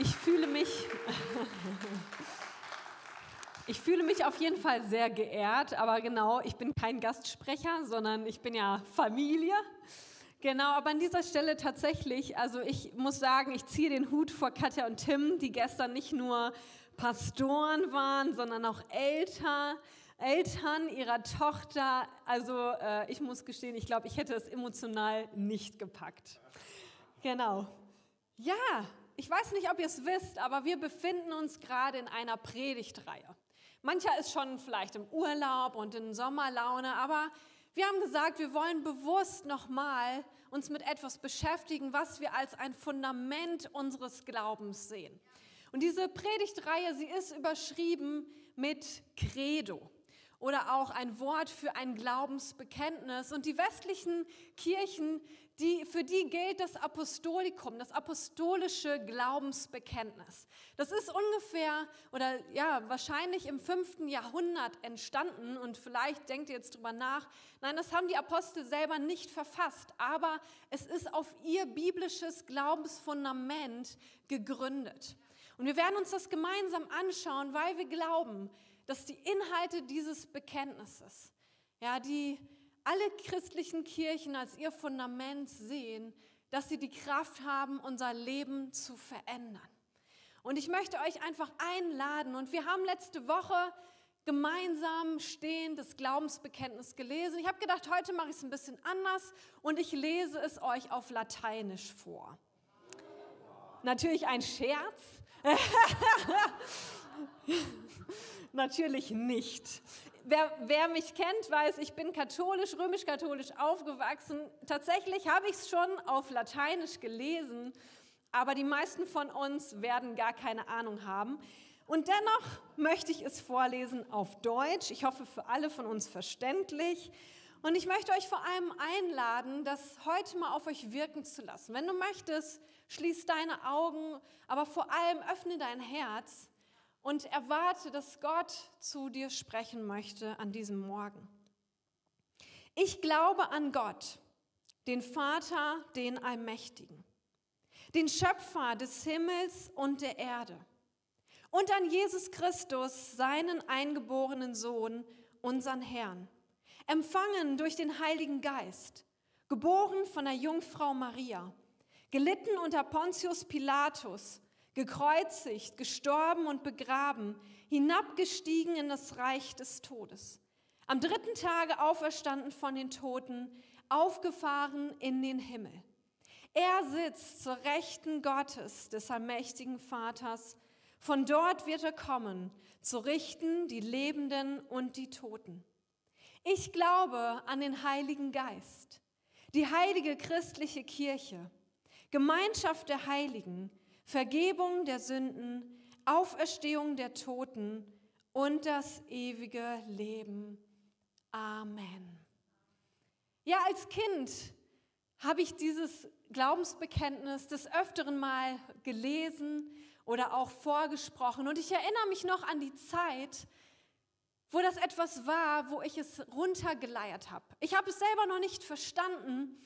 Ich fühle mich, ich fühle mich auf jeden Fall sehr geehrt, aber genau, ich bin kein Gastsprecher, sondern ich bin ja Familie. Genau, aber an dieser Stelle tatsächlich, also ich muss sagen, ich ziehe den Hut vor Katja und Tim, die gestern nicht nur Pastoren waren, sondern auch Eltern, Eltern ihrer Tochter. Also äh, ich muss gestehen, ich glaube, ich hätte es emotional nicht gepackt. Genau. Ja, ich weiß nicht, ob ihr es wisst, aber wir befinden uns gerade in einer Predigtreihe. Mancher ist schon vielleicht im Urlaub und in Sommerlaune, aber wir haben gesagt, wir wollen bewusst nochmal uns mit etwas beschäftigen, was wir als ein Fundament unseres Glaubens sehen. Und diese Predigtreihe, sie ist überschrieben mit Credo oder auch ein Wort für ein Glaubensbekenntnis. Und die westlichen Kirchen, die, für die gilt das Apostolikum, das apostolische Glaubensbekenntnis. Das ist ungefähr oder ja, wahrscheinlich im fünften Jahrhundert entstanden und vielleicht denkt ihr jetzt drüber nach. Nein, das haben die Apostel selber nicht verfasst, aber es ist auf ihr biblisches Glaubensfundament gegründet. Und wir werden uns das gemeinsam anschauen, weil wir glauben, dass die Inhalte dieses Bekenntnisses, ja, die alle christlichen Kirchen als ihr Fundament sehen, dass sie die Kraft haben, unser Leben zu verändern. Und ich möchte euch einfach einladen. Und wir haben letzte Woche gemeinsam das Glaubensbekenntnis gelesen. Ich habe gedacht, heute mache ich es ein bisschen anders und ich lese es euch auf Lateinisch vor. Natürlich ein Scherz. Natürlich nicht. Wer, wer, mich kennt, weiß, ich bin katholisch, römisch-katholisch aufgewachsen. Tatsächlich habe ich es schon auf Lateinisch gelesen, aber die meisten von uns werden gar keine Ahnung haben. Und dennoch möchte ich es vorlesen auf Deutsch. Ich hoffe, für alle von uns verständlich. Und ich möchte euch vor allem einladen, das heute mal auf euch wirken zu lassen. Wenn du möchtest, schließ deine Augen, aber vor allem öffne dein Herz und erwarte, dass Gott zu dir sprechen möchte an diesem Morgen. Ich glaube an Gott, den Vater, den Allmächtigen, den Schöpfer des Himmels und der Erde und an Jesus Christus, seinen eingeborenen Sohn, unseren Herrn, empfangen durch den Heiligen Geist, geboren von der Jungfrau Maria, gelitten unter Pontius Pilatus, gekreuzigt, gestorben und begraben, hinabgestiegen in das Reich des Todes. Am dritten Tage auferstanden von den Toten, aufgefahren in den Himmel. Er sitzt zur Rechten Gottes, des allmächtigen Vaters. Von dort wird er kommen, zu richten die Lebenden und die Toten. Ich glaube an den Heiligen Geist, die heilige christliche Kirche, Gemeinschaft der Heiligen, Vergebung der Sünden, Auferstehung der Toten und das ewige Leben. Amen. Ja, als Kind habe ich dieses Glaubensbekenntnis des Öfteren mal gelesen oder auch vorgesprochen. Und ich erinnere mich noch an die Zeit, wo das etwas war, wo ich es runtergeleiert habe. Ich habe es selber noch nicht verstanden,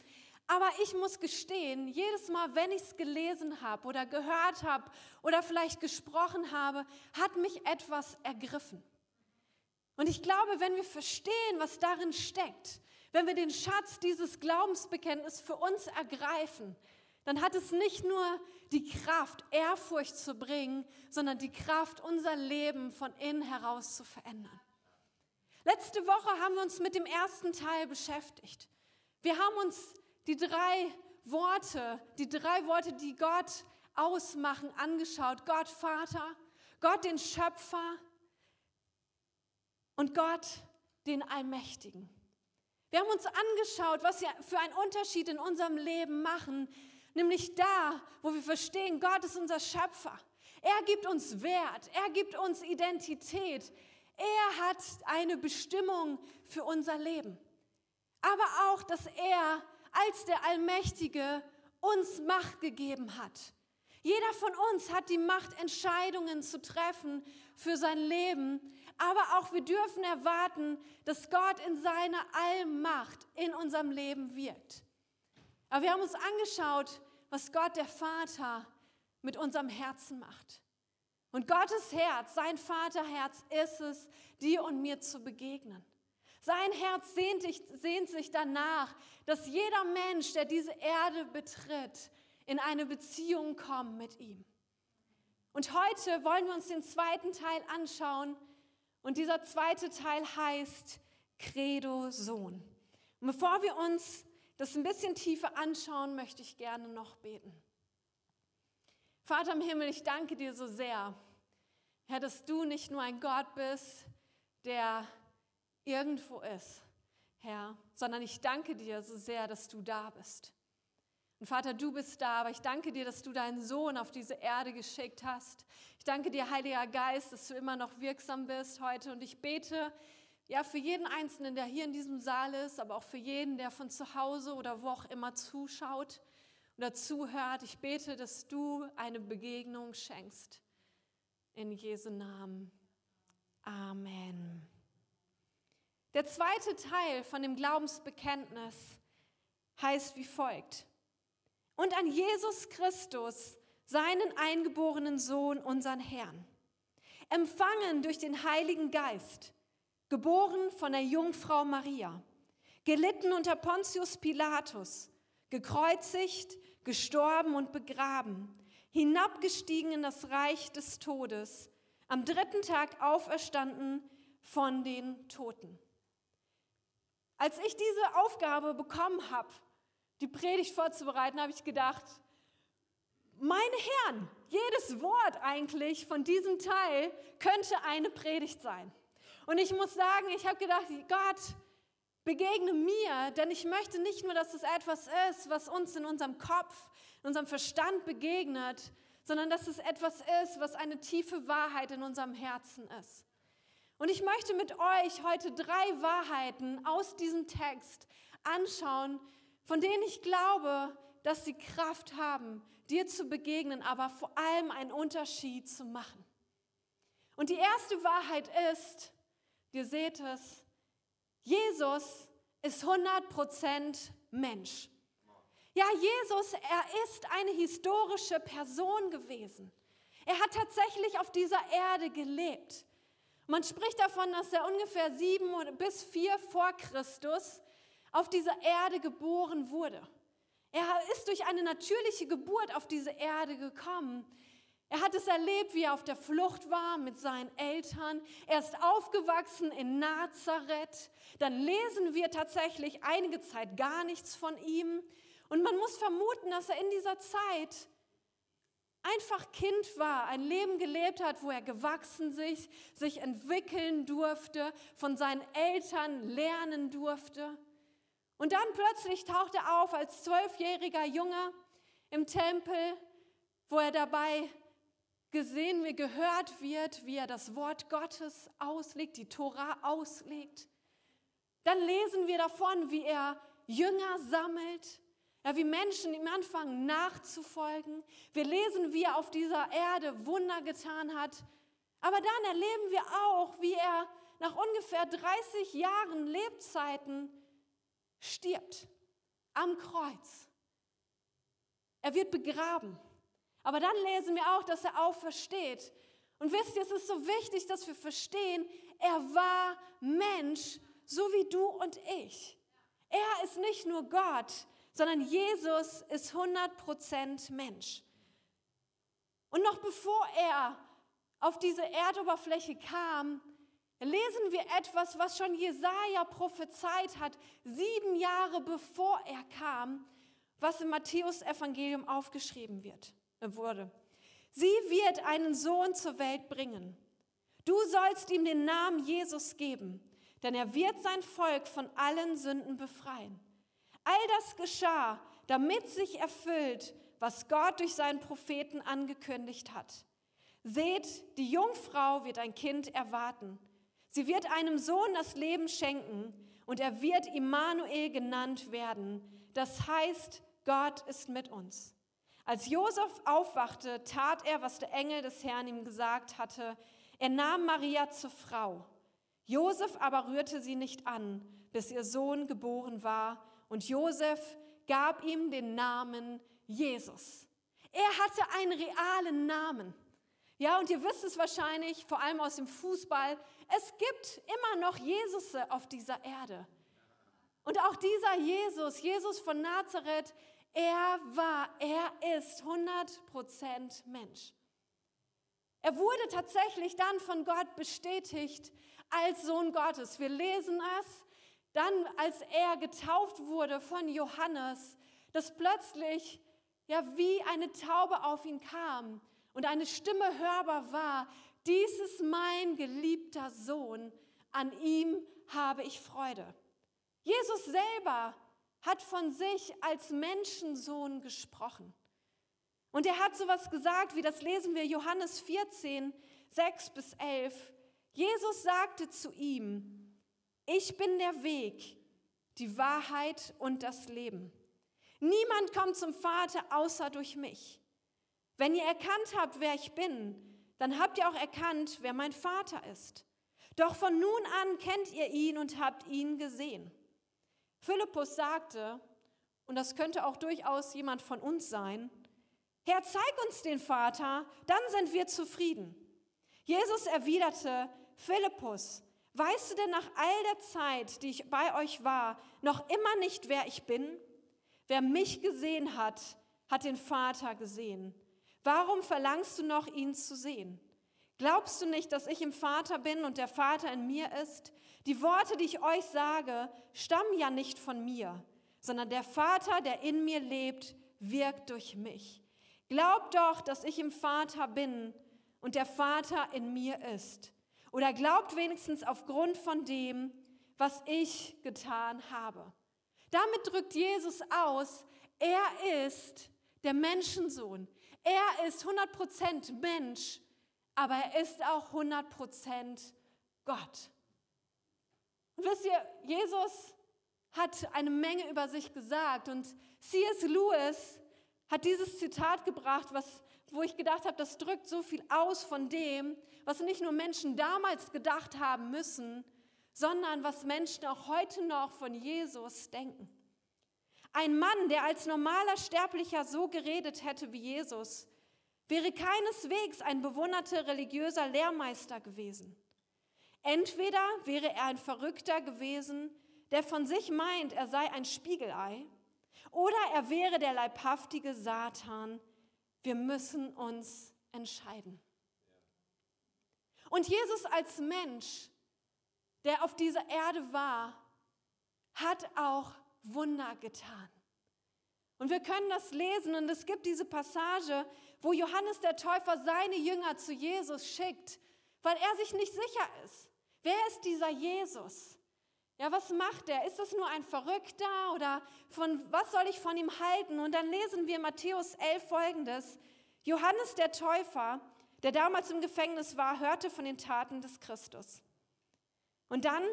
aber ich muss gestehen, jedes Mal, wenn ich es gelesen habe oder gehört habe oder vielleicht gesprochen habe, hat mich etwas ergriffen. Und ich glaube, wenn wir verstehen, was darin steckt, wenn wir den Schatz dieses Glaubensbekenntnisses für uns ergreifen, dann hat es nicht nur die Kraft, Ehrfurcht zu bringen, sondern die Kraft, unser Leben von innen heraus zu verändern. Letzte Woche haben wir uns mit dem ersten Teil beschäftigt. Wir haben uns die drei Worte, die drei Worte, die Gott ausmachen, angeschaut. Gott Vater, Gott den Schöpfer und Gott den Allmächtigen. Wir haben uns angeschaut, was sie für einen Unterschied in unserem Leben machen, nämlich da, wo wir verstehen, Gott ist unser Schöpfer. Er gibt uns Wert, er gibt uns Identität, er hat eine Bestimmung für unser Leben. Aber auch, dass er als der Allmächtige uns Macht gegeben hat. Jeder von uns hat die Macht, Entscheidungen zu treffen für sein Leben, aber auch wir dürfen erwarten, dass Gott in seiner Allmacht in unserem Leben wirkt. Aber wir haben uns angeschaut, was Gott der Vater mit unserem Herzen macht. Und Gottes Herz, sein Vaterherz ist es, dir und mir zu begegnen. Sein Herz sehnt, sich, sehnt sich danach, dass jeder Mensch, der diese Erde betritt, in eine Beziehung kommt mit ihm. Und heute wollen wir uns den zweiten Teil anschauen. Und dieser zweite Teil heißt Credo Sohn. Und bevor wir uns das ein bisschen tiefer anschauen, möchte ich gerne noch beten. Vater im Himmel, ich danke dir so sehr, Herr, dass du nicht nur ein Gott bist, der irgendwo ist, Herr, sondern ich danke dir so sehr, dass du da bist. Und Vater, du bist da, aber ich danke dir, dass du deinen Sohn auf diese Erde geschickt hast. Ich danke dir, Heiliger Geist, dass du immer noch wirksam bist heute. Und ich bete ja für jeden Einzelnen, der hier in diesem Saal ist, aber auch für jeden, der von zu Hause oder wo auch immer zuschaut oder zuhört. Ich bete, dass du eine Begegnung schenkst. In Jesu Namen. Amen. Der zweite Teil von dem Glaubensbekenntnis heißt wie folgt. Und an Jesus Christus, seinen eingeborenen Sohn, unseren Herrn, empfangen durch den Heiligen Geist, geboren von der Jungfrau Maria, gelitten unter Pontius Pilatus, gekreuzigt, gestorben und begraben, hinabgestiegen in das Reich des Todes, am dritten Tag auferstanden von den Toten. Als ich diese Aufgabe bekommen habe, die Predigt vorzubereiten, habe ich gedacht, meine Herren, jedes Wort eigentlich von diesem Teil könnte eine Predigt sein. Und ich muss sagen, ich habe gedacht, Gott, begegne mir, denn ich möchte nicht nur, dass es etwas ist, was uns in unserem Kopf, in unserem Verstand begegnet, sondern dass es etwas ist, was eine tiefe Wahrheit in unserem Herzen ist. Und ich möchte mit euch heute drei Wahrheiten aus diesem Text anschauen, von denen ich glaube, dass sie Kraft haben, dir zu begegnen, aber vor allem einen Unterschied zu machen. Und die erste Wahrheit ist, ihr seht es, Jesus ist 100% Mensch. Ja, Jesus, er ist eine historische Person gewesen. Er hat tatsächlich auf dieser Erde gelebt. Man spricht davon, dass er ungefähr sieben bis vier vor Christus auf dieser Erde geboren wurde. Er ist durch eine natürliche Geburt auf diese Erde gekommen. Er hat es erlebt, wie er auf der Flucht war mit seinen Eltern. Er ist aufgewachsen in Nazareth. Dann lesen wir tatsächlich einige Zeit gar nichts von ihm. Und man muss vermuten, dass er in dieser Zeit einfach Kind war, ein Leben gelebt hat, wo er gewachsen sich, sich entwickeln durfte, von seinen Eltern lernen durfte. Und dann plötzlich taucht er auf als zwölfjähriger Junge im Tempel, wo er dabei gesehen, wie gehört wird, wie er das Wort Gottes auslegt, die Tora auslegt. Dann lesen wir davon, wie er Jünger sammelt, ja, wie Menschen ihm anfangen nachzufolgen. Wir lesen, wie er auf dieser Erde Wunder getan hat. Aber dann erleben wir auch, wie er nach ungefähr 30 Jahren Lebzeiten stirbt am Kreuz. Er wird begraben. Aber dann lesen wir auch, dass er aufersteht. Und wisst ihr, es ist so wichtig, dass wir verstehen, er war Mensch, so wie du und ich. Er ist nicht nur Gott, sondern Jesus ist 100% Mensch. Und noch bevor er auf diese Erdoberfläche kam, lesen wir etwas, was schon Jesaja prophezeit hat, sieben Jahre bevor er kam, was im Matthäus-Evangelium aufgeschrieben wird wurde. Sie wird einen Sohn zur Welt bringen. Du sollst ihm den Namen Jesus geben, denn er wird sein Volk von allen Sünden befreien. All das geschah, damit sich erfüllt, was Gott durch seinen Propheten angekündigt hat. Seht, die Jungfrau wird ein Kind erwarten. Sie wird einem Sohn das Leben schenken und er wird Immanuel genannt werden. Das heißt, Gott ist mit uns. Als Josef aufwachte, tat er, was der Engel des Herrn ihm gesagt hatte. Er nahm Maria zur Frau. Josef aber rührte sie nicht an, bis ihr Sohn geboren war. Und Josef gab ihm den Namen Jesus. Er hatte einen realen Namen. Ja, und ihr wisst es wahrscheinlich, vor allem aus dem Fußball, es gibt immer noch Jesus auf dieser Erde. Und auch dieser Jesus, Jesus von Nazareth, er war, er ist 100% Mensch. Er wurde tatsächlich dann von Gott bestätigt als Sohn Gottes. Wir lesen es dann, als er getauft wurde von Johannes, dass plötzlich ja wie eine Taube auf ihn kam und eine Stimme hörbar war, dies ist mein geliebter Sohn, an ihm habe ich Freude. Jesus selber hat von sich als Menschensohn gesprochen. Und er hat sowas gesagt, wie das lesen wir Johannes 14, 6 bis 11. Jesus sagte zu ihm, ich bin der Weg, die Wahrheit und das Leben. Niemand kommt zum Vater außer durch mich. Wenn ihr erkannt habt, wer ich bin, dann habt ihr auch erkannt, wer mein Vater ist. Doch von nun an kennt ihr ihn und habt ihn gesehen. Philippus sagte, und das könnte auch durchaus jemand von uns sein, Herr, zeig uns den Vater, dann sind wir zufrieden. Jesus erwiderte, Philippus, weißt du denn nach all der Zeit, die ich bei euch war, noch immer nicht, wer ich bin? Wer mich gesehen hat, hat den Vater gesehen. Warum verlangst du noch, ihn zu sehen? Glaubst du nicht, dass ich im Vater bin und der Vater in mir ist? Die Worte, die ich euch sage, stammen ja nicht von mir, sondern der Vater, der in mir lebt, wirkt durch mich. Glaubt doch, dass ich im Vater bin und der Vater in mir ist. Oder glaubt wenigstens aufgrund von dem, was ich getan habe. Damit drückt Jesus aus, er ist der Menschensohn. Er ist 100% Mensch, aber er ist auch 100% Gott. Und wisst ihr, Jesus hat eine Menge über sich gesagt und C.S. Lewis hat dieses Zitat gebracht, was, wo ich gedacht habe, das drückt so viel aus von dem, was nicht nur Menschen damals gedacht haben müssen, sondern was Menschen auch heute noch von Jesus denken. Ein Mann, der als normaler Sterblicher so geredet hätte wie Jesus, wäre keineswegs ein bewunderter religiöser Lehrmeister gewesen. Entweder wäre er ein Verrückter gewesen, der von sich meint, er sei ein Spiegelei, oder er wäre der leibhaftige Satan. Wir müssen uns entscheiden. Und Jesus als Mensch, der auf dieser Erde war, hat auch Wunder getan. Und wir können das lesen und es gibt diese Passage, wo Johannes der Täufer seine Jünger zu Jesus schickt, weil er sich nicht sicher ist. Wer ist dieser Jesus? Ja, was macht er? Ist das nur ein Verrückter oder von was soll ich von ihm halten? Und dann lesen wir Matthäus 11 folgendes. Johannes der Täufer, der damals im Gefängnis war, hörte von den Taten des Christus. Und dann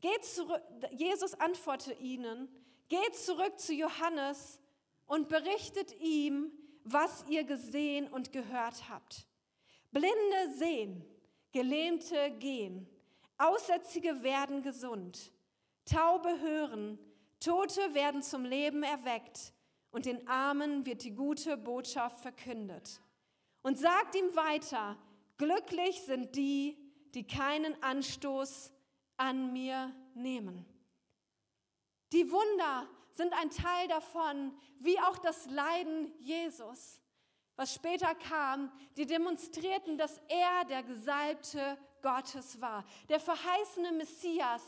geht zurück, Jesus antwortete ihnen, geht zurück zu Johannes und berichtet ihm, was ihr gesehen und gehört habt. Blinde sehen, Gelähmte gehen, Aussätzige werden gesund, Taube hören, Tote werden zum Leben erweckt und den Armen wird die gute Botschaft verkündet. Und sagt ihm weiter, glücklich sind die, die keinen Anstoß an mir nehmen. Die Wunder sind ein Teil davon, wie auch das Leiden Jesus, was später kam, die demonstrierten, dass er der Gesalbte Gottes war, der verheißene Messias,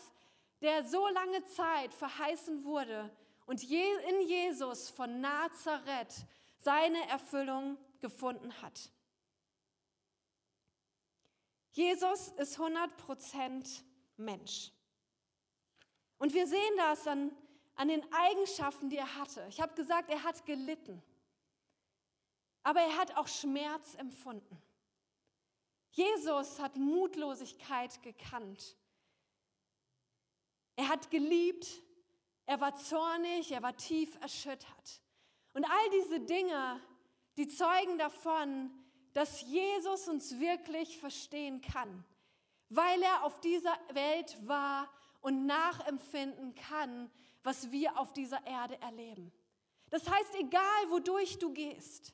der so lange Zeit verheißen wurde und in Jesus von Nazareth seine Erfüllung gefunden hat. Jesus ist 100% Mensch. Und wir sehen das an, an den Eigenschaften, die er hatte. Ich habe gesagt, er hat gelitten. Aber er hat auch Schmerz empfunden. Jesus hat Mutlosigkeit gekannt. Er hat geliebt, er war zornig, er war tief erschüttert. Und all diese Dinge, die zeugen davon, dass Jesus uns wirklich verstehen kann, weil er auf dieser Welt war und nachempfinden kann, was wir auf dieser Erde erleben. Das heißt, egal wodurch du gehst,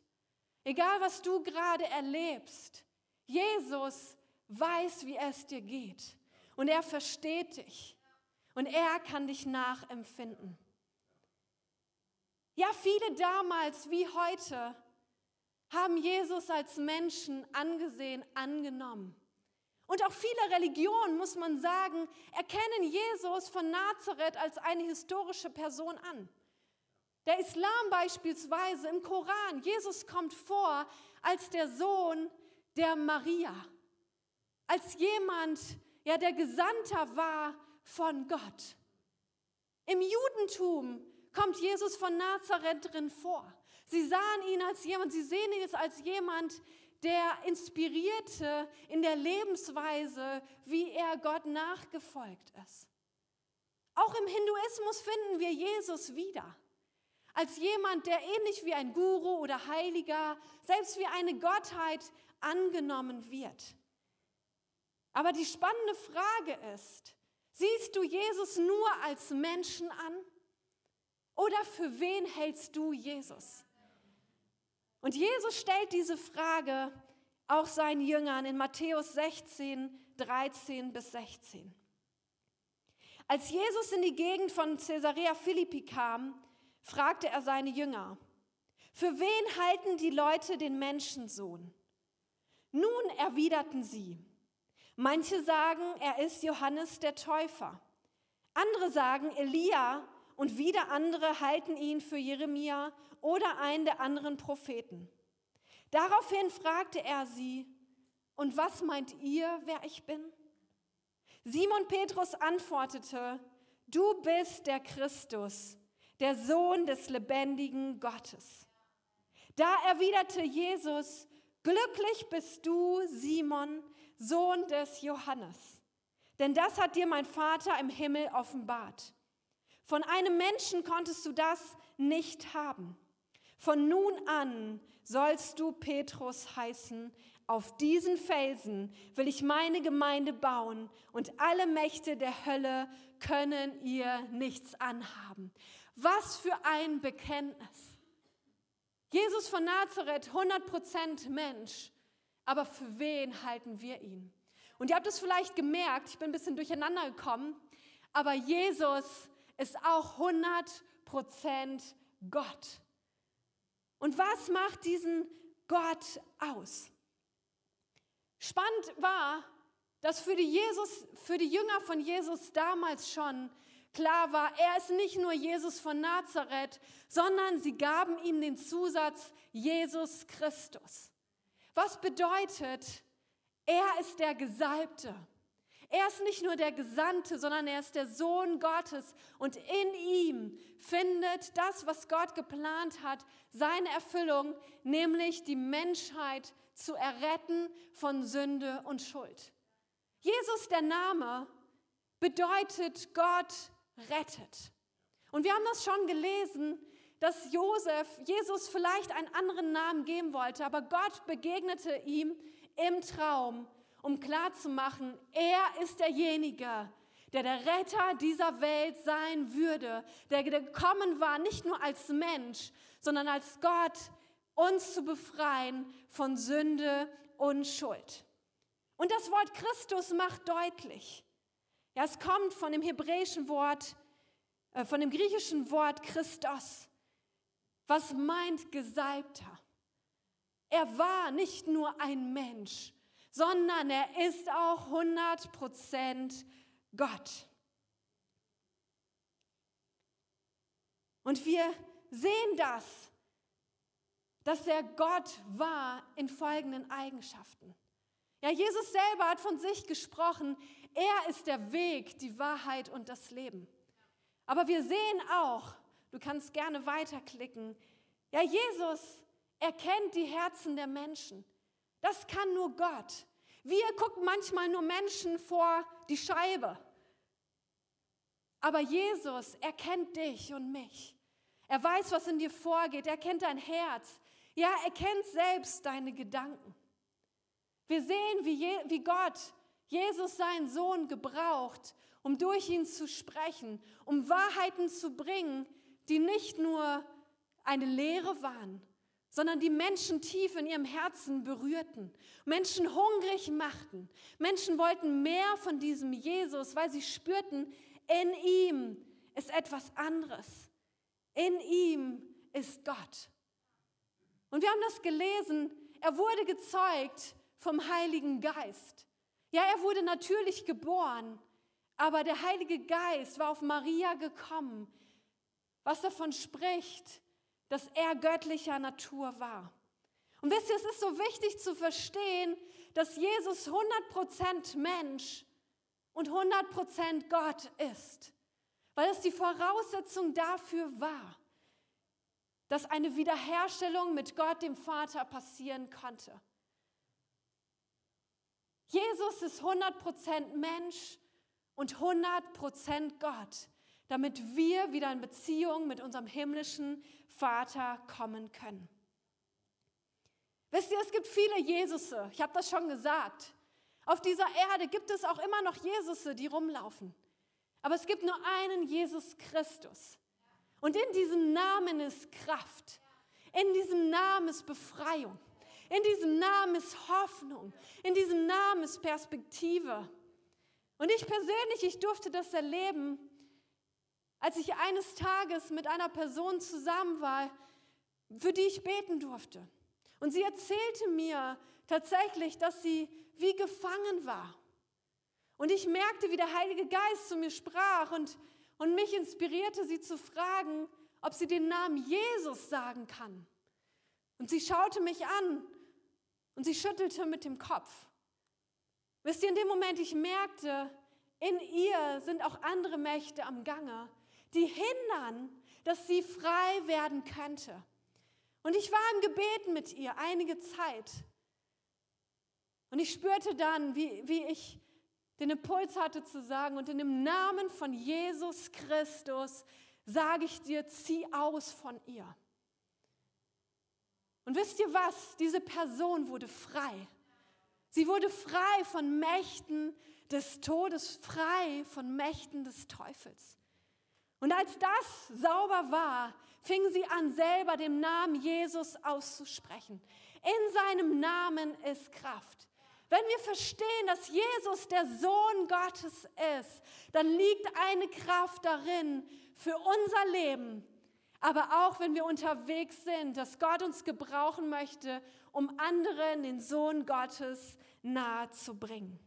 Egal, was du gerade erlebst, Jesus weiß, wie es dir geht. Und er versteht dich. Und er kann dich nachempfinden. Ja, viele damals wie heute haben Jesus als Menschen angesehen, angenommen. Und auch viele Religionen, muss man sagen, erkennen Jesus von Nazareth als eine historische Person an. Der Islam beispielsweise im Koran, Jesus kommt vor als der Sohn der Maria, als jemand, ja, der Gesandter war von Gott. Im Judentum kommt Jesus von Nazareth drin vor. Sie sahen ihn als jemand, sie sehen ihn als jemand, der inspirierte in der Lebensweise, wie er Gott nachgefolgt ist. Auch im Hinduismus finden wir Jesus wieder. Als jemand, der ähnlich wie ein Guru oder Heiliger, selbst wie eine Gottheit angenommen wird. Aber die spannende Frage ist, siehst du Jesus nur als Menschen an oder für wen hältst du Jesus? Und Jesus stellt diese Frage auch seinen Jüngern in Matthäus 16, 13 bis 16. Als Jesus in die Gegend von Caesarea Philippi kam, fragte er seine Jünger, für wen halten die Leute den Menschensohn? Nun erwiderten sie, manche sagen, er ist Johannes der Täufer, andere sagen Elia und wieder andere halten ihn für Jeremia oder einen der anderen Propheten. Daraufhin fragte er sie, und was meint ihr, wer ich bin? Simon Petrus antwortete, du bist der Christus, der Sohn des lebendigen Gottes. Da erwiderte Jesus, glücklich bist du, Simon, Sohn des Johannes, denn das hat dir mein Vater im Himmel offenbart. Von einem Menschen konntest du das nicht haben. Von nun an sollst du Petrus heißen. Auf diesen Felsen will ich meine Gemeinde bauen und alle Mächte der Hölle können ihr nichts anhaben. Was für ein Bekenntnis. Jesus von Nazareth, 100% Mensch, aber für wen halten wir ihn? Und ihr habt es vielleicht gemerkt, ich bin ein bisschen durcheinander gekommen, aber Jesus ist auch 100% Gott. Und was macht diesen Gott aus? Spannend war, dass für die, Jesus, für die Jünger von Jesus damals schon klar war, er ist nicht nur Jesus von Nazareth, sondern sie gaben ihm den Zusatz Jesus Christus. Was bedeutet, er ist der Gesalbte. Er ist nicht nur der Gesandte, sondern er ist der Sohn Gottes. Und in ihm findet das, was Gott geplant hat, seine Erfüllung, nämlich die Menschheit zu erretten von Sünde und Schuld. Jesus, der Name, bedeutet Gott rettet. Und wir haben das schon gelesen, dass Josef Jesus vielleicht einen anderen Namen geben wollte, aber Gott begegnete ihm im Traum um klarzumachen, er ist derjenige, der der Retter dieser Welt sein würde, der gekommen war, nicht nur als Mensch, sondern als Gott, uns zu befreien von Sünde und Schuld. Und das Wort Christus macht deutlich, es kommt von dem hebräischen Wort, äh, von dem griechischen Wort Christos, was meint Gesalbter. Er war nicht nur ein Mensch, sondern er ist auch 100% Gott. Und wir sehen das, dass er Gott war in folgenden Eigenschaften. Ja, Jesus selber hat von sich gesprochen, er ist der Weg, die Wahrheit und das Leben. Aber wir sehen auch, du kannst gerne weiterklicken, ja, Jesus erkennt die Herzen der Menschen. Das kann nur Gott. Wir gucken manchmal nur Menschen vor die Scheibe. Aber Jesus erkennt dich und mich. Er weiß, was in dir vorgeht. Er kennt dein Herz. Ja, er kennt selbst deine Gedanken. Wir sehen, wie, Je wie Gott Jesus, seinen Sohn, gebraucht, um durch ihn zu sprechen, um Wahrheiten zu bringen, die nicht nur eine Lehre waren, sondern die Menschen tief in ihrem Herzen berührten, Menschen hungrig machten. Menschen wollten mehr von diesem Jesus, weil sie spürten, in ihm ist etwas anderes. In ihm ist Gott. Und wir haben das gelesen, er wurde gezeugt vom Heiligen Geist. Ja, er wurde natürlich geboren, aber der Heilige Geist war auf Maria gekommen, was davon spricht, dass er göttlicher Natur war. Und wisst ihr, es ist so wichtig zu verstehen, dass Jesus 100% Mensch und 100% Gott ist, weil es die Voraussetzung dafür war, dass eine Wiederherstellung mit Gott, dem Vater, passieren konnte. Jesus ist 100% Mensch und 100% Gott damit wir wieder in Beziehung mit unserem himmlischen Vater kommen können. Wisst ihr, es gibt viele Jesusse, ich habe das schon gesagt. Auf dieser Erde gibt es auch immer noch Jesusse, die rumlaufen. Aber es gibt nur einen Jesus Christus. Und in diesem Namen ist Kraft. In diesem Namen ist Befreiung. In diesem Namen ist Hoffnung. In diesem Namen ist Perspektive. Und ich persönlich, ich durfte das erleben, als ich eines Tages mit einer Person zusammen war, für die ich beten durfte. Und sie erzählte mir tatsächlich, dass sie wie gefangen war. Und ich merkte, wie der Heilige Geist zu mir sprach und, und mich inspirierte, sie zu fragen, ob sie den Namen Jesus sagen kann. Und sie schaute mich an und sie schüttelte mit dem Kopf. Wisst ihr, in dem Moment, ich merkte, in ihr sind auch andere Mächte am Gange, die hindern, dass sie frei werden könnte. Und ich war im Gebet mit ihr einige Zeit. Und ich spürte dann, wie, wie ich den Impuls hatte zu sagen, und in dem Namen von Jesus Christus sage ich dir, zieh aus von ihr. Und wisst ihr was? Diese Person wurde frei. Sie wurde frei von Mächten des Todes, frei von Mächten des Teufels. Und als das sauber war, fing sie an, selber den Namen Jesus auszusprechen. In seinem Namen ist Kraft. Wenn wir verstehen, dass Jesus der Sohn Gottes ist, dann liegt eine Kraft darin für unser Leben, aber auch wenn wir unterwegs sind, dass Gott uns gebrauchen möchte, um anderen den Sohn Gottes nahe zu bringen.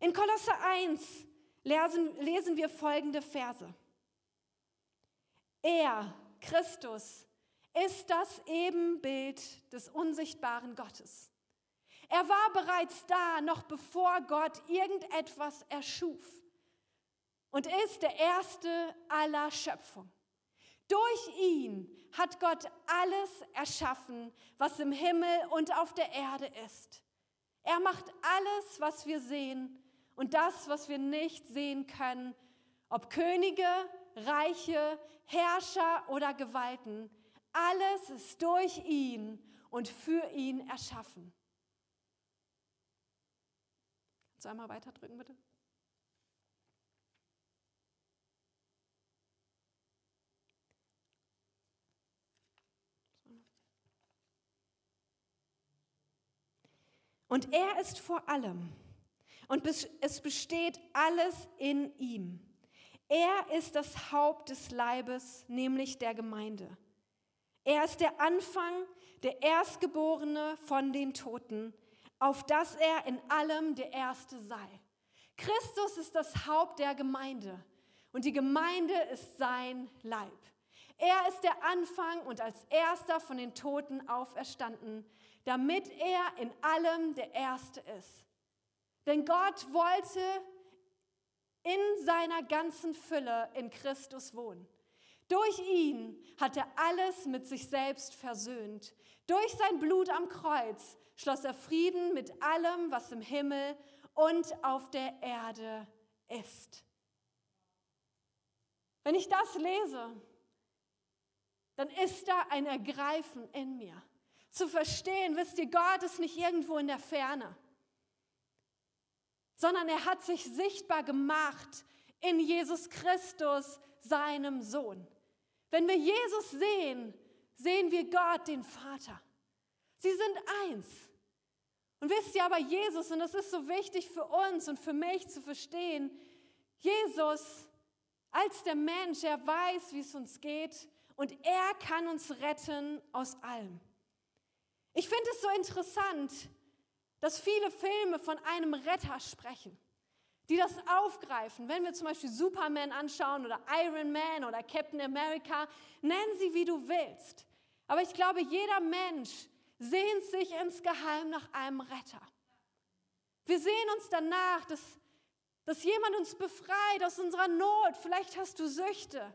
In Kolosse 1 lesen, lesen wir folgende Verse. Er, Christus, ist das Ebenbild des unsichtbaren Gottes. Er war bereits da, noch bevor Gott irgendetwas erschuf und ist der Erste aller Schöpfung. Durch ihn hat Gott alles erschaffen, was im Himmel und auf der Erde ist. Er macht alles, was wir sehen und das, was wir nicht sehen können, ob Könige, Reiche, Herrscher oder Gewalten, alles ist durch ihn und für ihn erschaffen. Kannst du einmal weiterdrücken, bitte? Und er ist vor allem und es besteht alles in ihm. Er ist das Haupt des Leibes, nämlich der Gemeinde. Er ist der Anfang, der Erstgeborene von den Toten, auf dass er in allem der Erste sei. Christus ist das Haupt der Gemeinde und die Gemeinde ist sein Leib. Er ist der Anfang und als Erster von den Toten auferstanden, damit er in allem der Erste ist. Denn Gott wollte in seiner ganzen Fülle in Christus wohnen. Durch ihn hat er alles mit sich selbst versöhnt. Durch sein Blut am Kreuz schloss er Frieden mit allem, was im Himmel und auf der Erde ist. Wenn ich das lese, dann ist da ein Ergreifen in mir. Zu verstehen, wisst ihr, Gott ist nicht irgendwo in der Ferne sondern er hat sich sichtbar gemacht in Jesus Christus, seinem Sohn. Wenn wir Jesus sehen, sehen wir Gott, den Vater. Sie sind eins. Und wisst ihr aber, Jesus, und das ist so wichtig für uns und für mich zu verstehen, Jesus als der Mensch, er weiß, wie es uns geht und er kann uns retten aus allem. Ich finde es so interessant, dass viele Filme von einem Retter sprechen, die das aufgreifen. Wenn wir zum Beispiel Superman anschauen oder Iron Man oder Captain America, nennen sie, wie du willst. Aber ich glaube, jeder Mensch sehnt sich insgeheim nach einem Retter. Wir sehen uns danach, dass, dass jemand uns befreit aus unserer Not. Vielleicht hast du Süchte,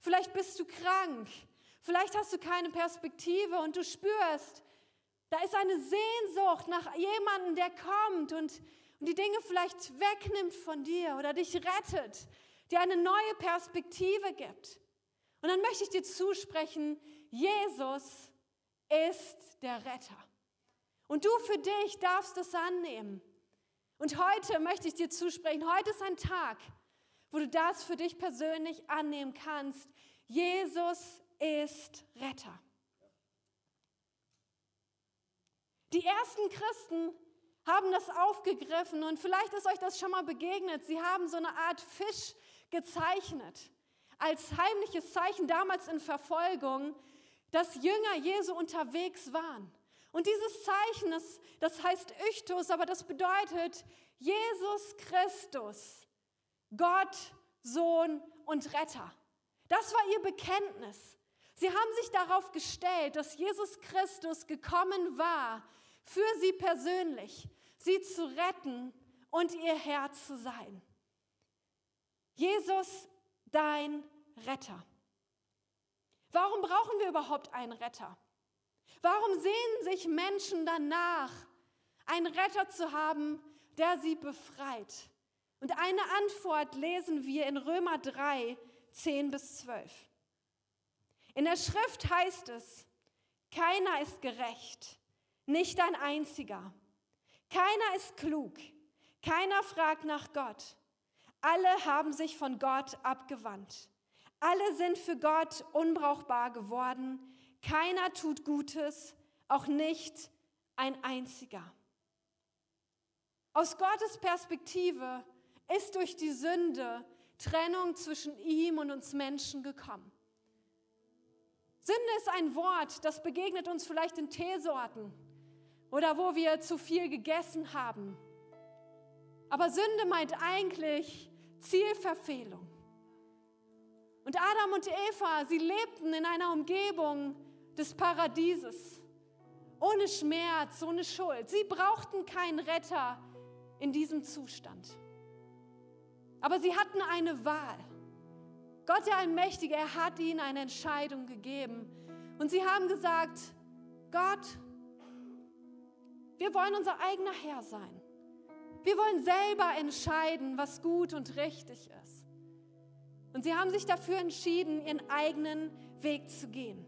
vielleicht bist du krank, vielleicht hast du keine Perspektive und du spürst, da ist eine Sehnsucht nach jemandem, der kommt und, und die Dinge vielleicht wegnimmt von dir oder dich rettet, dir eine neue Perspektive gibt. Und dann möchte ich dir zusprechen, Jesus ist der Retter. Und du für dich darfst es annehmen. Und heute möchte ich dir zusprechen, heute ist ein Tag, wo du das für dich persönlich annehmen kannst. Jesus ist Retter. Die ersten Christen haben das aufgegriffen und vielleicht ist euch das schon mal begegnet. Sie haben so eine Art Fisch gezeichnet als heimliches Zeichen damals in Verfolgung, dass Jünger Jesu unterwegs waren. Und dieses Zeichen, das, das heißt Ichtus, aber das bedeutet Jesus Christus, Gott, Sohn und Retter. Das war ihr Bekenntnis. Sie haben sich darauf gestellt, dass Jesus Christus gekommen war, für sie persönlich, sie zu retten und ihr Herr zu sein. Jesus, dein Retter. Warum brauchen wir überhaupt einen Retter? Warum sehnen sich Menschen danach, einen Retter zu haben, der sie befreit? Und eine Antwort lesen wir in Römer 3, 10 bis 12. In der Schrift heißt es, keiner ist gerecht, nicht ein einziger. Keiner ist klug, keiner fragt nach Gott. Alle haben sich von Gott abgewandt. Alle sind für Gott unbrauchbar geworden. Keiner tut Gutes, auch nicht ein einziger. Aus Gottes Perspektive ist durch die Sünde Trennung zwischen ihm und uns Menschen gekommen. Sünde ist ein Wort, das begegnet uns vielleicht in Teesorten oder wo wir zu viel gegessen haben. Aber Sünde meint eigentlich Zielverfehlung. Und Adam und Eva, sie lebten in einer Umgebung des Paradieses, ohne Schmerz, ohne Schuld. Sie brauchten keinen Retter in diesem Zustand. Aber sie hatten eine Wahl. Gott, der Allmächtige, er hat ihnen eine Entscheidung gegeben. Und sie haben gesagt, Gott, wir wollen unser eigener Herr sein. Wir wollen selber entscheiden, was gut und richtig ist. Und sie haben sich dafür entschieden, ihren eigenen Weg zu gehen.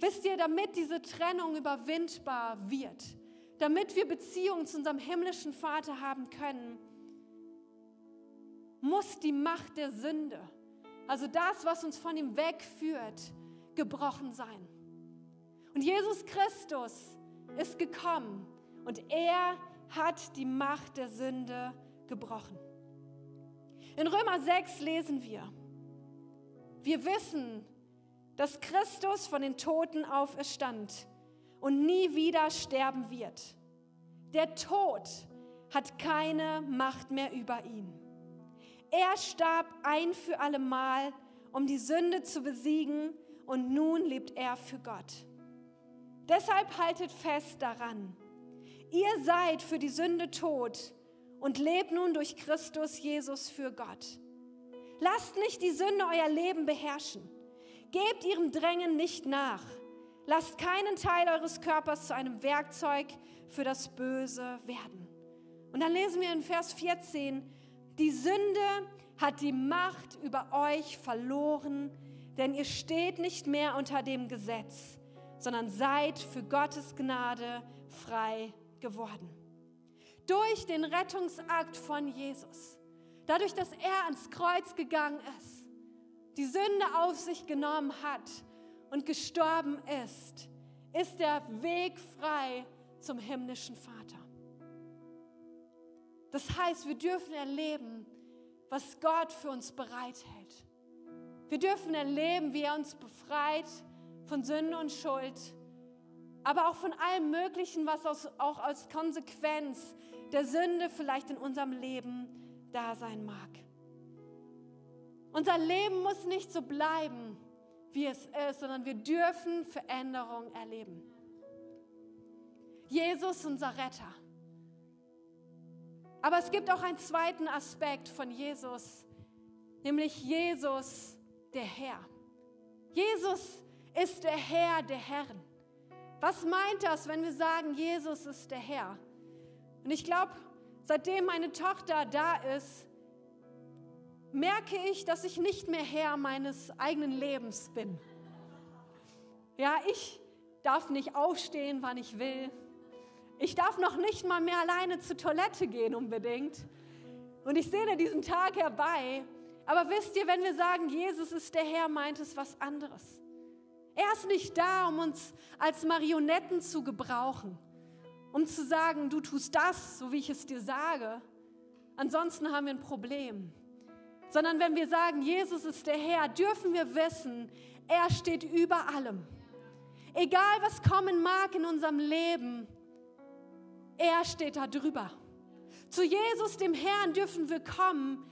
Wisst ihr, damit diese Trennung überwindbar wird, damit wir Beziehungen zu unserem himmlischen Vater haben können, muss die Macht der Sünde, also das, was uns von ihm wegführt, gebrochen sein. Und Jesus Christus ist gekommen und er hat die Macht der Sünde gebrochen. In Römer 6 lesen wir, wir wissen, dass Christus von den Toten auferstand und nie wieder sterben wird. Der Tod hat keine Macht mehr über ihn. Er starb ein für allemal, um die Sünde zu besiegen und nun lebt er für Gott. Deshalb haltet fest daran. Ihr seid für die Sünde tot und lebt nun durch Christus Jesus für Gott. Lasst nicht die Sünde euer Leben beherrschen. Gebt ihrem Drängen nicht nach. Lasst keinen Teil eures Körpers zu einem Werkzeug für das Böse werden. Und dann lesen wir in Vers 14, die Sünde hat die Macht über euch verloren, denn ihr steht nicht mehr unter dem Gesetz sondern seid für Gottes Gnade frei geworden. Durch den Rettungsakt von Jesus, dadurch, dass er ans Kreuz gegangen ist, die Sünde auf sich genommen hat und gestorben ist, ist der Weg frei zum himmlischen Vater. Das heißt, wir dürfen erleben, was Gott für uns bereithält. Wir dürfen erleben, wie er uns befreit von Sünde und Schuld, aber auch von allem Möglichen, was auch als Konsequenz der Sünde vielleicht in unserem Leben da sein mag. Unser Leben muss nicht so bleiben, wie es ist, sondern wir dürfen Veränderung erleben. Jesus, unser Retter. Aber es gibt auch einen zweiten Aspekt von Jesus, nämlich Jesus, der Herr. Jesus ist der Herr der Herren. Was meint das, wenn wir sagen, Jesus ist der Herr? Und ich glaube, seitdem meine Tochter da ist, merke ich, dass ich nicht mehr Herr meines eigenen Lebens bin. Ja, ich darf nicht aufstehen, wann ich will. Ich darf noch nicht mal mehr alleine zur Toilette gehen unbedingt. Und ich sehne diesen Tag herbei. Aber wisst ihr, wenn wir sagen, Jesus ist der Herr, meint es was anderes. Er ist nicht da, um uns als Marionetten zu gebrauchen, um zu sagen, du tust das, so wie ich es dir sage. Ansonsten haben wir ein Problem. Sondern wenn wir sagen, Jesus ist der Herr, dürfen wir wissen, er steht über allem. Egal was kommen mag in unserem Leben, er steht da drüber. Zu Jesus, dem Herrn, dürfen wir kommen,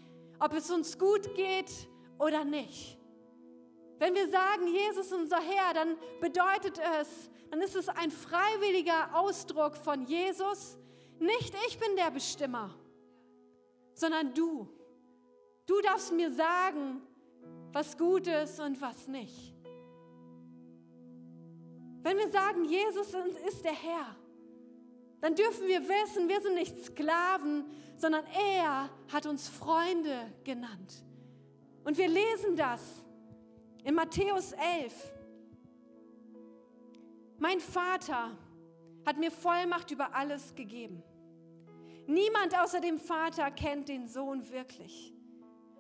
ob es uns gut geht oder nicht. Wenn wir sagen, Jesus unser Herr, dann bedeutet es, dann ist es ein freiwilliger Ausdruck von Jesus. Nicht ich bin der Bestimmer, sondern du. Du darfst mir sagen, was gut ist und was nicht. Wenn wir sagen, Jesus ist der Herr, dann dürfen wir wissen, wir sind nicht Sklaven, sondern er hat uns Freunde genannt. Und wir lesen das in Matthäus 11. Mein Vater hat mir Vollmacht über alles gegeben. Niemand außer dem Vater kennt den Sohn wirklich.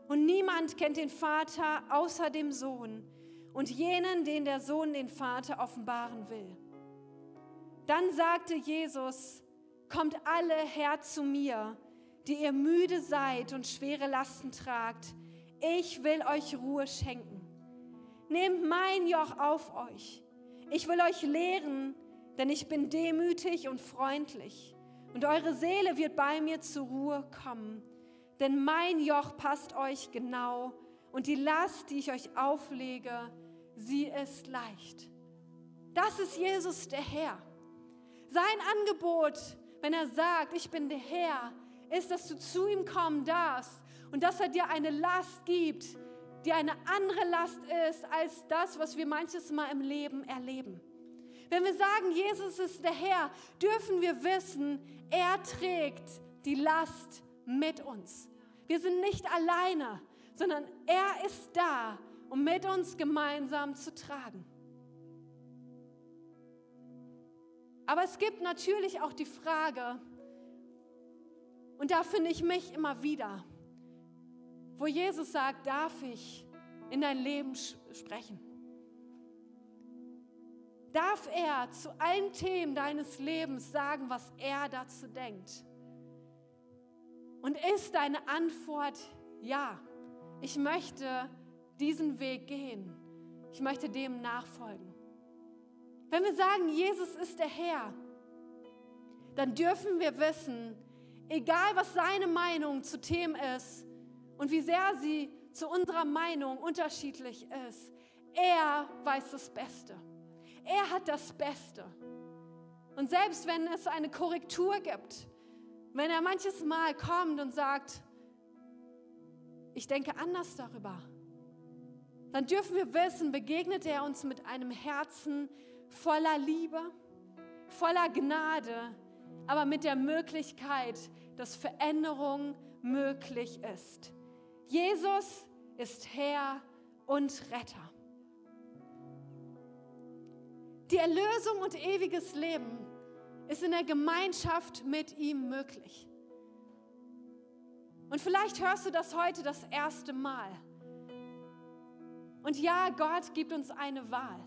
Und niemand kennt den Vater außer dem Sohn und jenen, den der Sohn den Vater offenbaren will. Dann sagte Jesus, kommt alle her zu mir, die ihr müde seid und schwere Lasten tragt. Ich will euch Ruhe schenken. Nehmt mein Joch auf euch. Ich will euch lehren, denn ich bin demütig und freundlich. Und eure Seele wird bei mir zur Ruhe kommen. Denn mein Joch passt euch genau und die Last, die ich euch auflege, sie ist leicht. Das ist Jesus der Herr. Sein Angebot, wenn er sagt, ich bin der Herr, ist, dass du zu ihm kommen darfst und dass er dir eine Last gibt, die eine andere Last ist als das, was wir manches Mal im Leben erleben. Wenn wir sagen, Jesus ist der Herr, dürfen wir wissen, er trägt die Last mit uns. Wir sind nicht alleine, sondern er ist da, um mit uns gemeinsam zu tragen. Aber es gibt natürlich auch die Frage, und da finde ich mich immer wieder, wo Jesus sagt, darf ich in dein Leben sprechen? Darf er zu allen Themen deines Lebens sagen, was er dazu denkt? Und ist deine Antwort ja? Ich möchte diesen Weg gehen. Ich möchte dem nachfolgen. Wenn wir sagen, Jesus ist der Herr, dann dürfen wir wissen, egal was seine Meinung zu Themen ist und wie sehr sie zu unserer Meinung unterschiedlich ist, er weiß das Beste. Er hat das Beste. Und selbst wenn es eine Korrektur gibt, wenn er manches Mal kommt und sagt, ich denke anders darüber, dann dürfen wir wissen, begegnet er uns mit einem Herzen, voller Liebe, voller Gnade, aber mit der Möglichkeit, dass Veränderung möglich ist. Jesus ist Herr und Retter. Die Erlösung und ewiges Leben ist in der Gemeinschaft mit ihm möglich. Und vielleicht hörst du das heute das erste Mal. Und ja, Gott gibt uns eine Wahl.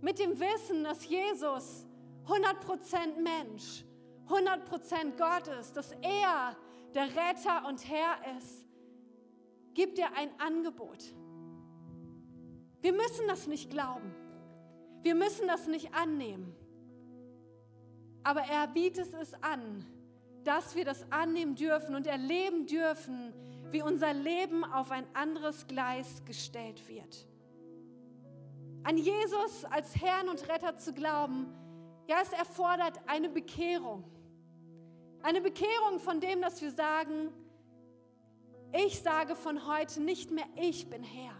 mit dem Wissen, dass Jesus 100% Mensch, 100% Gott ist, dass er der Retter und Herr ist, gibt er ein Angebot. Wir müssen das nicht glauben. Wir müssen das nicht annehmen. Aber er bietet es an, dass wir das annehmen dürfen und erleben dürfen, wie unser Leben auf ein anderes Gleis gestellt wird. An Jesus als Herrn und Retter zu glauben, ja, es erfordert eine Bekehrung. Eine Bekehrung von dem, dass wir sagen, ich sage von heute nicht mehr, ich bin Herr.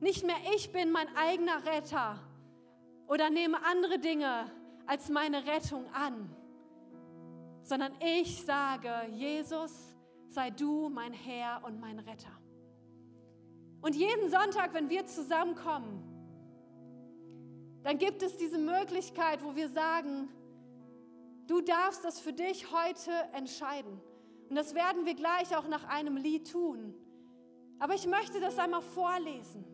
Nicht mehr, ich bin mein eigener Retter oder nehme andere Dinge als meine Rettung an, sondern ich sage, Jesus, sei du mein Herr und mein Retter. Und jeden Sonntag, wenn wir zusammenkommen, dann gibt es diese Möglichkeit, wo wir sagen, du darfst das für dich heute entscheiden. Und das werden wir gleich auch nach einem Lied tun. Aber ich möchte das einmal vorlesen.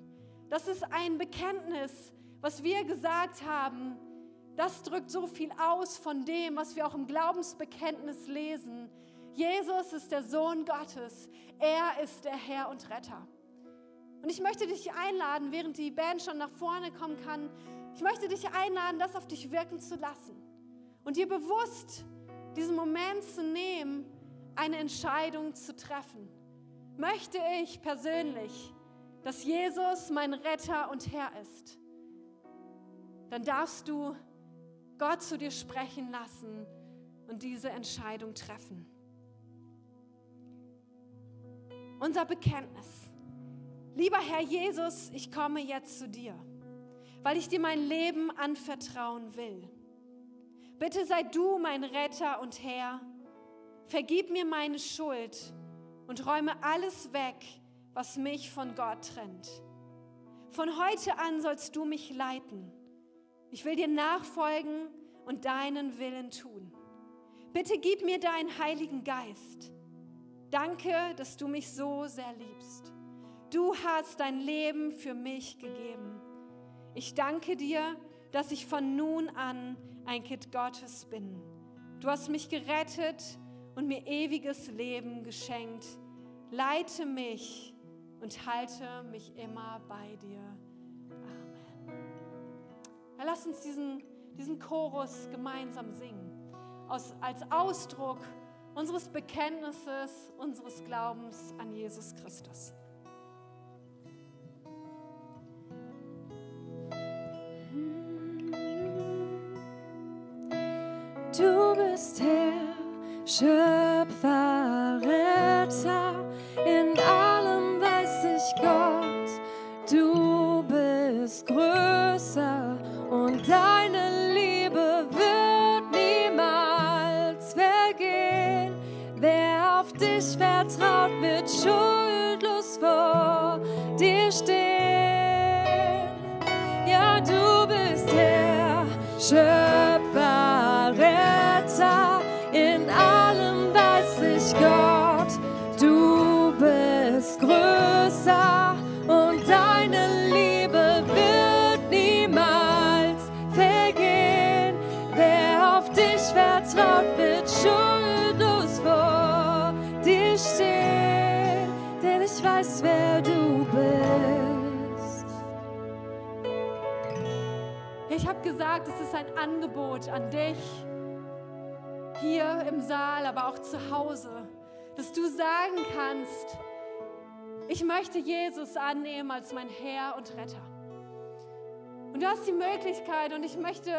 Das ist ein Bekenntnis, was wir gesagt haben. Das drückt so viel aus von dem, was wir auch im Glaubensbekenntnis lesen. Jesus ist der Sohn Gottes. Er ist der Herr und Retter. Und ich möchte dich einladen, während die Band schon nach vorne kommen kann, ich möchte dich einladen, das auf dich wirken zu lassen und dir bewusst diesen Moment zu nehmen, eine Entscheidung zu treffen. Möchte ich persönlich, dass Jesus mein Retter und Herr ist, dann darfst du Gott zu dir sprechen lassen und diese Entscheidung treffen. Unser Bekenntnis. Lieber Herr Jesus, ich komme jetzt zu dir, weil ich dir mein Leben anvertrauen will. Bitte sei du mein Retter und Herr. Vergib mir meine Schuld und räume alles weg, was mich von Gott trennt. Von heute an sollst du mich leiten. Ich will dir nachfolgen und deinen Willen tun. Bitte gib mir deinen Heiligen Geist. Danke, dass du mich so sehr liebst. Du hast dein Leben für mich gegeben. Ich danke dir, dass ich von nun an ein Kind Gottes bin. Du hast mich gerettet und mir ewiges Leben geschenkt. Leite mich und halte mich immer bei dir. Amen. Ja, lass uns diesen, diesen Chorus gemeinsam singen, aus, als Ausdruck unseres Bekenntnisses, unseres Glaubens an Jesus Christus. Schöpfer, Retter, in allem weiß ich Gott, du bist größer und deine Liebe wird niemals vergehen. Wer auf dich vertraut, wird schuldlos vor dir stehen. Ja, du bist Herr, Schöpfer, gesagt, es ist ein Angebot an dich, hier im Saal, aber auch zu Hause, dass du sagen kannst, ich möchte Jesus annehmen als mein Herr und Retter. Und du hast die Möglichkeit und ich möchte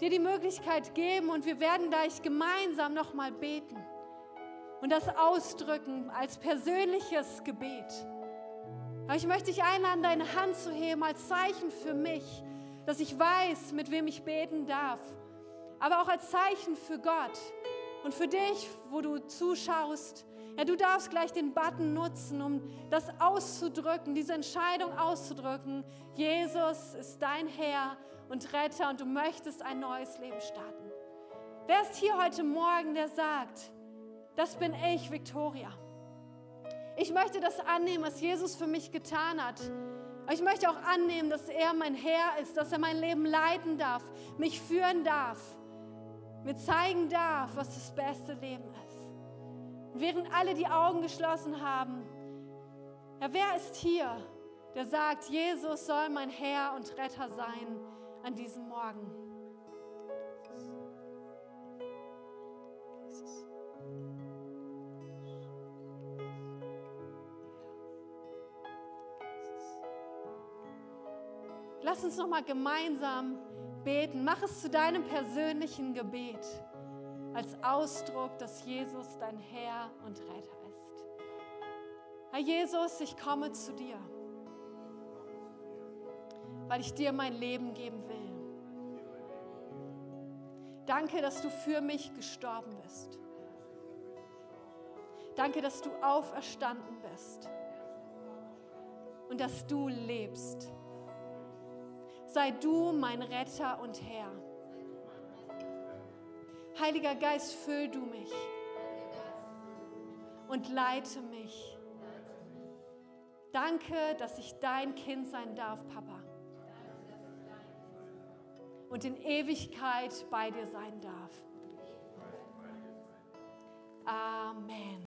dir die Möglichkeit geben und wir werden gleich gemeinsam nochmal beten und das ausdrücken als persönliches Gebet. Aber ich möchte dich einladen, deine Hand zu heben als Zeichen für mich, dass ich weiß, mit wem ich beten darf. Aber auch als Zeichen für Gott und für dich, wo du zuschaust. Ja, du darfst gleich den Button nutzen, um das auszudrücken, diese Entscheidung auszudrücken. Jesus ist dein Herr und Retter und du möchtest ein neues Leben starten. Wer ist hier heute Morgen, der sagt, das bin ich, Victoria. Ich möchte das annehmen, was Jesus für mich getan hat. Aber ich möchte auch annehmen, dass er mein Herr ist, dass er mein Leben leiten darf, mich führen darf, mir zeigen darf, was das beste Leben ist. Und während alle die Augen geschlossen haben, ja, wer ist hier, der sagt, Jesus soll mein Herr und Retter sein an diesem Morgen? Lass uns noch mal gemeinsam beten. Mach es zu deinem persönlichen Gebet als Ausdruck, dass Jesus dein Herr und Retter ist. Herr Jesus, ich komme zu dir, weil ich dir mein Leben geben will. Danke, dass du für mich gestorben bist. Danke, dass du auferstanden bist und dass du lebst sei du mein Retter und Herr. Heiliger Geist, füll du mich und leite mich. Danke, dass ich dein Kind sein darf, Papa. Und in Ewigkeit bei dir sein darf. Amen.